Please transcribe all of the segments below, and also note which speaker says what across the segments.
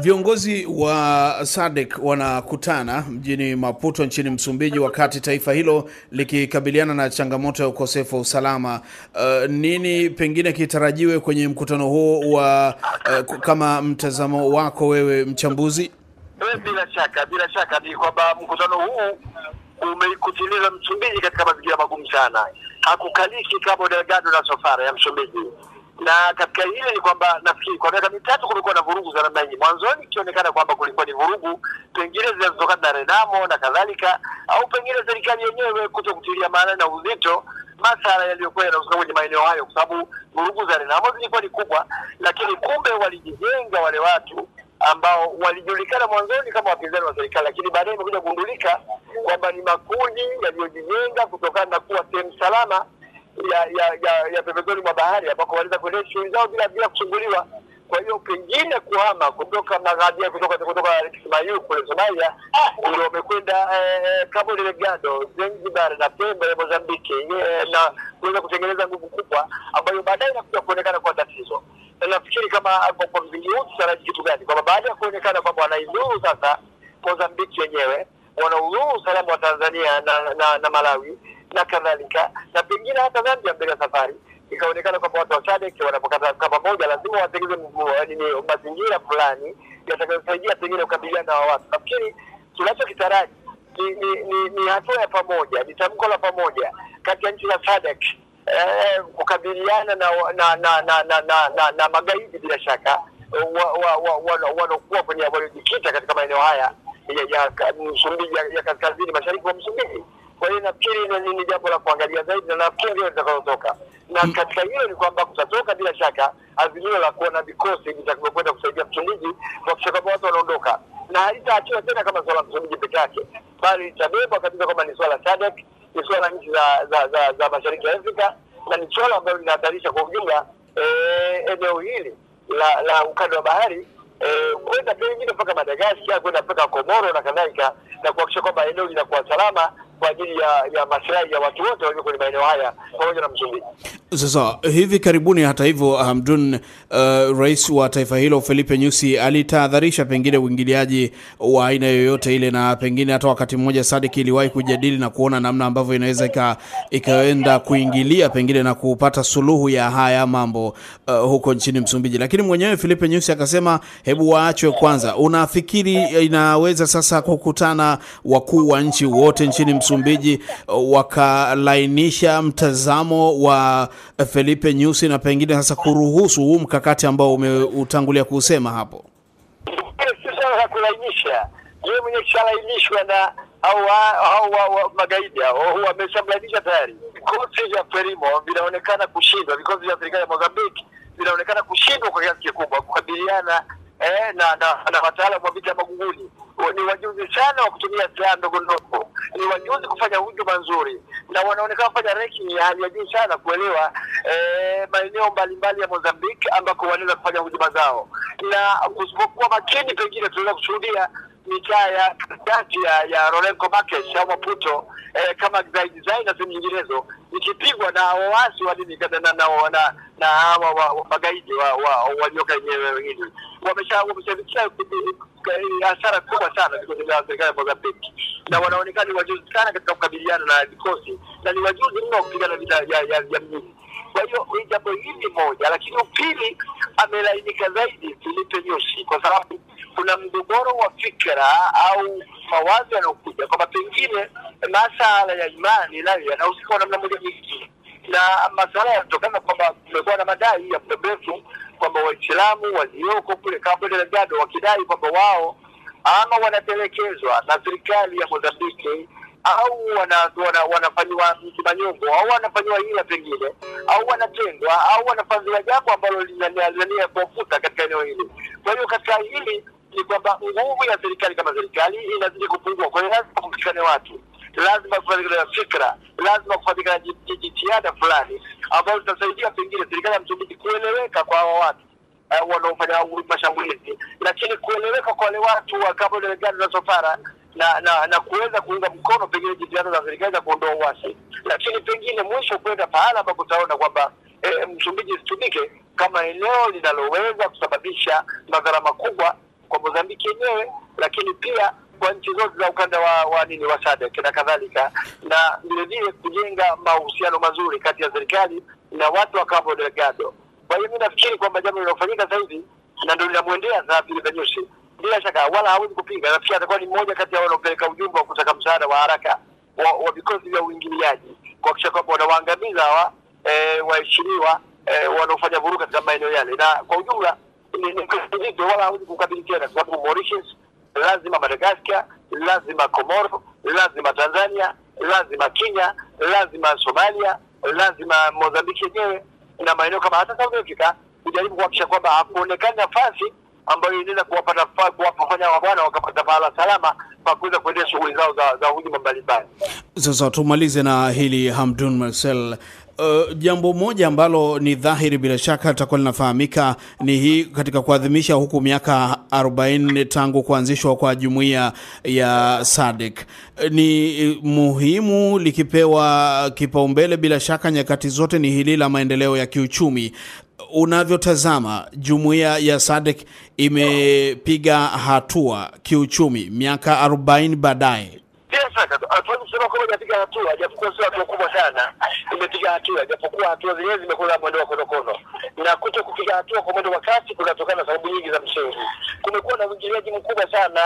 Speaker 1: Viongozi wa SADC wanakutana mjini Maputo nchini Msumbiji wakati taifa hilo likikabiliana na changamoto ya ukosefu wa usalama. Uh, nini pengine kitarajiwe kwenye mkutano huo wa uh, kama mtazamo wako wewe mchambuzi?
Speaker 2: Bila shaka, bila shaka ni kwamba mkutano huu umeikutiliza Msumbiji katika mazingira magumu sana, hakukaliki Cabo Delgado na Sofara ya Msumbiji na katika hili ni kwamba nafikiri kwa miaka mitatu kumekuwa na vurugu za namna hii. Mwanzoni ikionekana kwamba kulikuwa ni vurugu pengine zinazotokana na Renamo na kadhalika, au pengine serikali yenyewe kuto kutilia maana na uzito masala yaliyokuwa yanahusika kwenye maeneo hayo, kwa sababu vurugu za Renamo zilikuwa ni kubwa, lakini kumbe walijijenga wale watu ambao walijulikana mwanzoni kama wapinzani wa serikali, lakini baadaye imekuja kugundulika kwamba ni makundi yaliyojijenga kutokana na kuwa sehemu salama ya ya ya, ya pembezoni mwa bahari ambako wanaweza kuendesha shughuli zao bila bila kusumbuliwa. Kwa hiyo pengine kuhama kutoka magharibi kutoka kutoka Kismayu kule Somalia ndio wamekwenda eh, Cabo Delgado, Zanzibar na Pemba ya Mozambiki eh, na kuweza kutengeneza nguvu kubwa ambayo baadaye inakuja kuonekana kwa tatizo. Na nafikiri kama kwa, kwa msingi huu tutaraji kitu gani, kwamba baada ya kuonekana kwamba wanaidhuru sasa Mozambiki wenyewe wanaudhuru usalama wa Tanzania na, na, na Malawi na kadhalika na pengine hata Zambia mbele ya safari ikaonekana kwamba watu wa SADC wanapokata pamoja lazima watengeze mazingira fulani yatakayosaidia pengine kukabiliana na watu. Nafikiri tunachokitaraji ni, ni, ni, ni hatua ya pamoja, ni tamko la pamoja kati ya nchi za SADC eh, kukabiliana na na na na, na, na, na, na magaidi bila shaka wanaokuwa kwenye waliojikita katika maeneo haya ya, ya ya, ya kaskazini mashariki wa Msumbiji. Kwa hiyo nafikiri ni jambo la kuangalia zaidi, na nafikiri ndio litakalotoka. Na katika hilo ni kwamba kutatoka bila shaka azimio la kuwa na vikosi vitakavyokwenda kusaidia Msumbiji kuhakikisha kwamba watu wanaondoka, na halitaachiwa tena kama swala la Msumbiji peke yake, bali litabebwa kabisa kwamba ni swala SADC, ni swala nchi za za, za, za mashariki ya Afrika, na ni swala ambalo linahatarisha kwa ujumla eneo hili la la ukanda wa bahari kwenda pengine mpaka Madagaskar, kwenda mpaka Komoro na kadhalika, na kuhakikisha kwamba eneo linakuwa salama kwa ajili ya ya maslahi ya watu wote walio kwenye maeneo haya pamoja na Msumbiji.
Speaker 1: Sasa hivi karibuni, hata hivyo, Hamdun, uh, rais wa taifa hilo Felipe Nyusi alitahadharisha pengine uingiliaji wa aina yoyote ile, na pengine hata wakati mmoja Sadiki iliwahi kujadili na kuona namna ambavyo inaweza ika, ikaenda kuingilia pengine na kupata suluhu ya haya mambo uh, huko nchini Msumbiji, lakini mwenyewe Felipe Nyusi akasema hebu waachwe kwanza. Unafikiri inaweza sasa kukutana wakuu wa nchi wote nchini Msumbiji wakalainisha mtazamo wa Felipe Nyusi na pengine sasa kuruhusu huu mkakati ambao umeutangulia kusema hapo?
Speaker 2: Swala kulainisha, yeye mwenye kishalainishwa na au magaidi hao wameshamlainisha tayari. Vikosi vya Frelimo vinaonekana kushindwa, vikosi vya serikali ya Mozambiki vinaonekana kushindwa kwa kiasi kikubwa kukabiliana eh, na na, na wataalamu wa vita ya magunguni ni wajuzi sana wa kutumia silaha ndogo ndogo, ni wajuzi kufanya hujuma nzuri, na wanaonekana kufanya reki ya hali ya juu sana kuelewa eh, maeneo mbalimbali ya Mozambique ambako wanaweza kufanya hujuma zao, na kusipokuwa makini, pengine tunaweza kushuhudia mitaa ya kati ya ya Lourenço Marques au Maputo eh, kama zaidi zaidi na nyinginezo ikipigwa na waasi wa nini na na na hawa wa magaidi wa walioka wenyewe wengine wamesha wameshafikia hasara kubwa sana vikosi vya serikali ya Mozambiki, na wanaonekana ni wajuzi sana katika kukabiliana na vikosi na ni wajuzi mno kupigana vita ya ya mjini. Kwa hiyo jambo hili moja, lakini upili amelainika zaidi Filipe Nyusi kwa sababu kuna mgogoro wa fikra au mawazo yanayokuja kwamba pengine masala ya imani nayo yanahusika kwa namna moja nyingine, na masala yanatokana kwamba kumekuwa na madai ya muda mrefu kwamba Waislamu walioko kule Cabo wakidai kwamba wao ama wanatelekezwa na serikali ya Mozambiki au wanafanyiwa wana, wana manyongo au wanafanyiwa hila pengine au wanatengwa au wanafanyiwa jambo ambalo linania kuwafuta katika eneo hili. Kwa hiyo katika hili kwamba nguvu ya serikali kama serikali inazidi kupungua. Kwa hiyo lazima kupatikane watu, lazima kupatikane fikra, lazima kupatikana jitihada fulani ambazo zitasaidia pengine serikali ya Msumbiji kueleweka kwa hawa watu uh, wanaofanya mashambulizi, lakini kueleweka kwa wale watu wa Cabo Delgado na Sofara na na na kuweza kuunga mkono pengine jitihada za serikali za kuondoa uasi, lakini pengine mwisho kwenda pahala ambapo utaona kwamba e, Msumbiji isitumike kama eneo linaloweza kusababisha madhara makubwa kwa Mozambiki yenyewe, lakini pia kwa nchi zote za ukanda wa, wa nini wa SADC na kadhalika, na vile vile kujenga mahusiano mazuri kati ya serikali na watu wa Cabo Delgado. Kwa hiyo mi nafikiri kwamba jambo linalofanyika sasa hivi na ndio linamwendea sasa Filipe Nyusi, bila shaka wala hawezi kupinga. Nafikiri atakuwa ni mmoja kati ya wanaopeleka ujumbe wa kutaka msaada wa haraka wa vikosi vya uingiliaji kuhakikisha kwamba wanawaangamiza hawa e, waheshimiwa e, wanaofanya vurugu katika maeneo yale, na kwa ujumla nzito, wala hawezi kukabili tena, kwa sababu Mauritius lazima Madagascar, lazima Komoro, lazima Tanzania, lazima Kenya, lazima Somalia, lazima Mozambiki yenyewe na maeneo kama hata South Africa kujaribu kuhakikisha kwamba hakuonekani nafasi ambayo inaweza kuwapata kuwafanya wabwana wakapata pahala salama pa kuweza kuendea shughuli zao za, za hujuma mbalimbali.
Speaker 1: Sasa tumalize na hili Hamdun Marcel. Uh, jambo moja ambalo ni dhahiri bila shaka litakuwa linafahamika ni hii katika kuadhimisha huku miaka 40 tangu kuanzishwa kwa jumuiya ya SADC. Ni muhimu likipewa kipaumbele bila shaka nyakati zote ni hili la maendeleo ya kiuchumi. Unavyotazama jumuiya ya SADC imepiga hatua kiuchumi miaka 40 baadaye.
Speaker 2: Bila shaka hatuwezi kusema kwamba imepiga hatua, japokuwa sio hatua kubwa sana, imepiga hatua, japokuwa hatua zenyewe zimekuwa mwendo wa konokono, na kuto kupiga hatua kwa mwendo wa kasi kunatokana na sababu nyingi za msingi. Kumekuwa na uingiliaji mkubwa sana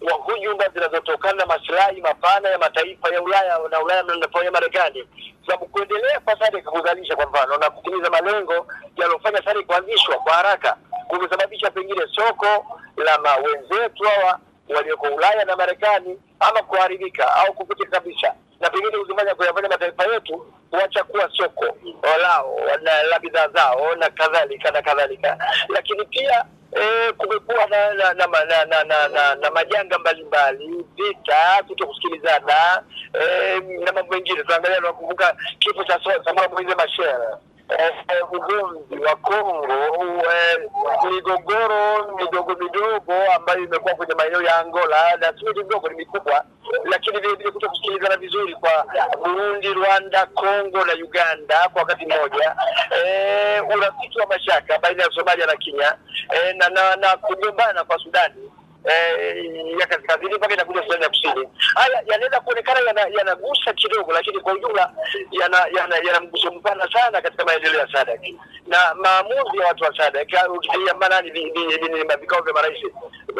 Speaker 2: wa hujuma zinazotokana na masilahi mapana ya mataifa ya Ulaya na Ulaya na Marekani, sababu kuendelea kwa SADC kuzalisha kwa mfano na kutimiza malengo yaliyofanya SADC kuanzishwa kwa haraka kumesababisha pengine soko la wenzetu hawa walioko Ulaya na Marekani ama kuharibika au kupotea kabisa, na pengine kuzifanya kuyafanya mataifa yetu kuacha kuwa soko lao la bidhaa zao na kadhalika na kadhalika, lakini pia E, kumekuwa na na, na, na, na, na, na, na majanga mbalimbali, vita, kuto kusikilizana e, na mambo mengine. Tunaangalia, tunakumbuka kifo cha Samora Moise Machel, ugomvi wa Kongo, migogoro midogo midogo ambayo imekuwa kwenye maeneo ya Angola, na sio midogo, ni mikubwa, lakini vile vile kuto kusikilizana vizuri kwa Burundi, Rwanda, Kongo na Uganda kwa wakati mmoja, e, urafiki wa mashaka baina ya Somalia na Kenya e, na, na kugombana kwa Sudani eh, ya kaskazini mpaka inakuja Sudani ya kusini. Haya yanaweza kuonekana yanagusa yana kidogo, lakini kwa ujumla yana yana, yana mguso mpana sana katika maendeleo ya SADC na maamuzi ya watu wa SADC Ukitilia maanani vikao vya marais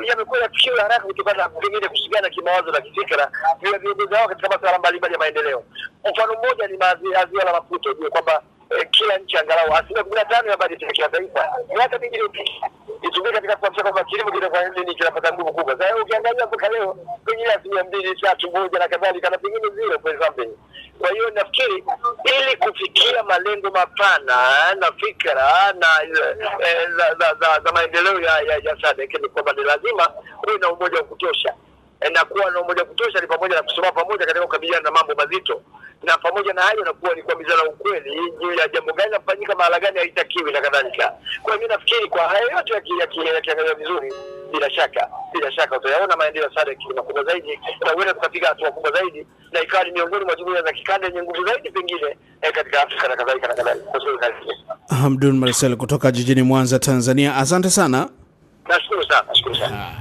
Speaker 2: yamekuwa yafikiwa haraka kutokana na pengine kusigana kimawazo na kifikra ya viongozi wao katika masuala mbalimbali ya maendeleo. Mfano mmoja ni azia la Maputo, ujue kwamba kila nchi angalau asilimia kumi na tano ya bajeti ya kimataifa miaka mingi iliyopita itumike katika kuhakikisha kwamba kilimo kinafanya nini, kinapata nguvu kubwa. Sasa ukiangalia mpaka leo pengine asilimia mbili tatu moja na kadhalika, na pengine zero point something. Kwa hiyo nafikiri ili kufikia malengo mapana na fikra na eh, za, maendeleo ya SADC ni kwamba ni lazima kuwe na umoja wa kutosha na kuwa na umoja kutosha ni pamoja na kusimama pamoja katika kukabiliana na mambo mazito, na pamoja na hayo nakuwa ni kuambizana ukweli juu ya jambo gani nafanyika mahala gani haitakiwi na kadhalika. Kwa hiyo mi nafikiri kwa haya yote yakiangaliwa vizuri, bila shaka bila shaka utayaona maendeleo ya SADC makubwa zaidi, na huenda tukapiga hatua kubwa zaidi, na ikawa ni miongoni mwa jumuiya za kikanda yenye nguvu zaidi pengine eh, katika Afrika na kadhalika na kadhalika.
Speaker 1: Hamdun Marcel kutoka jijini Mwanza, Tanzania, asante sana.
Speaker 2: Nashukuru sana, nashukuru sana.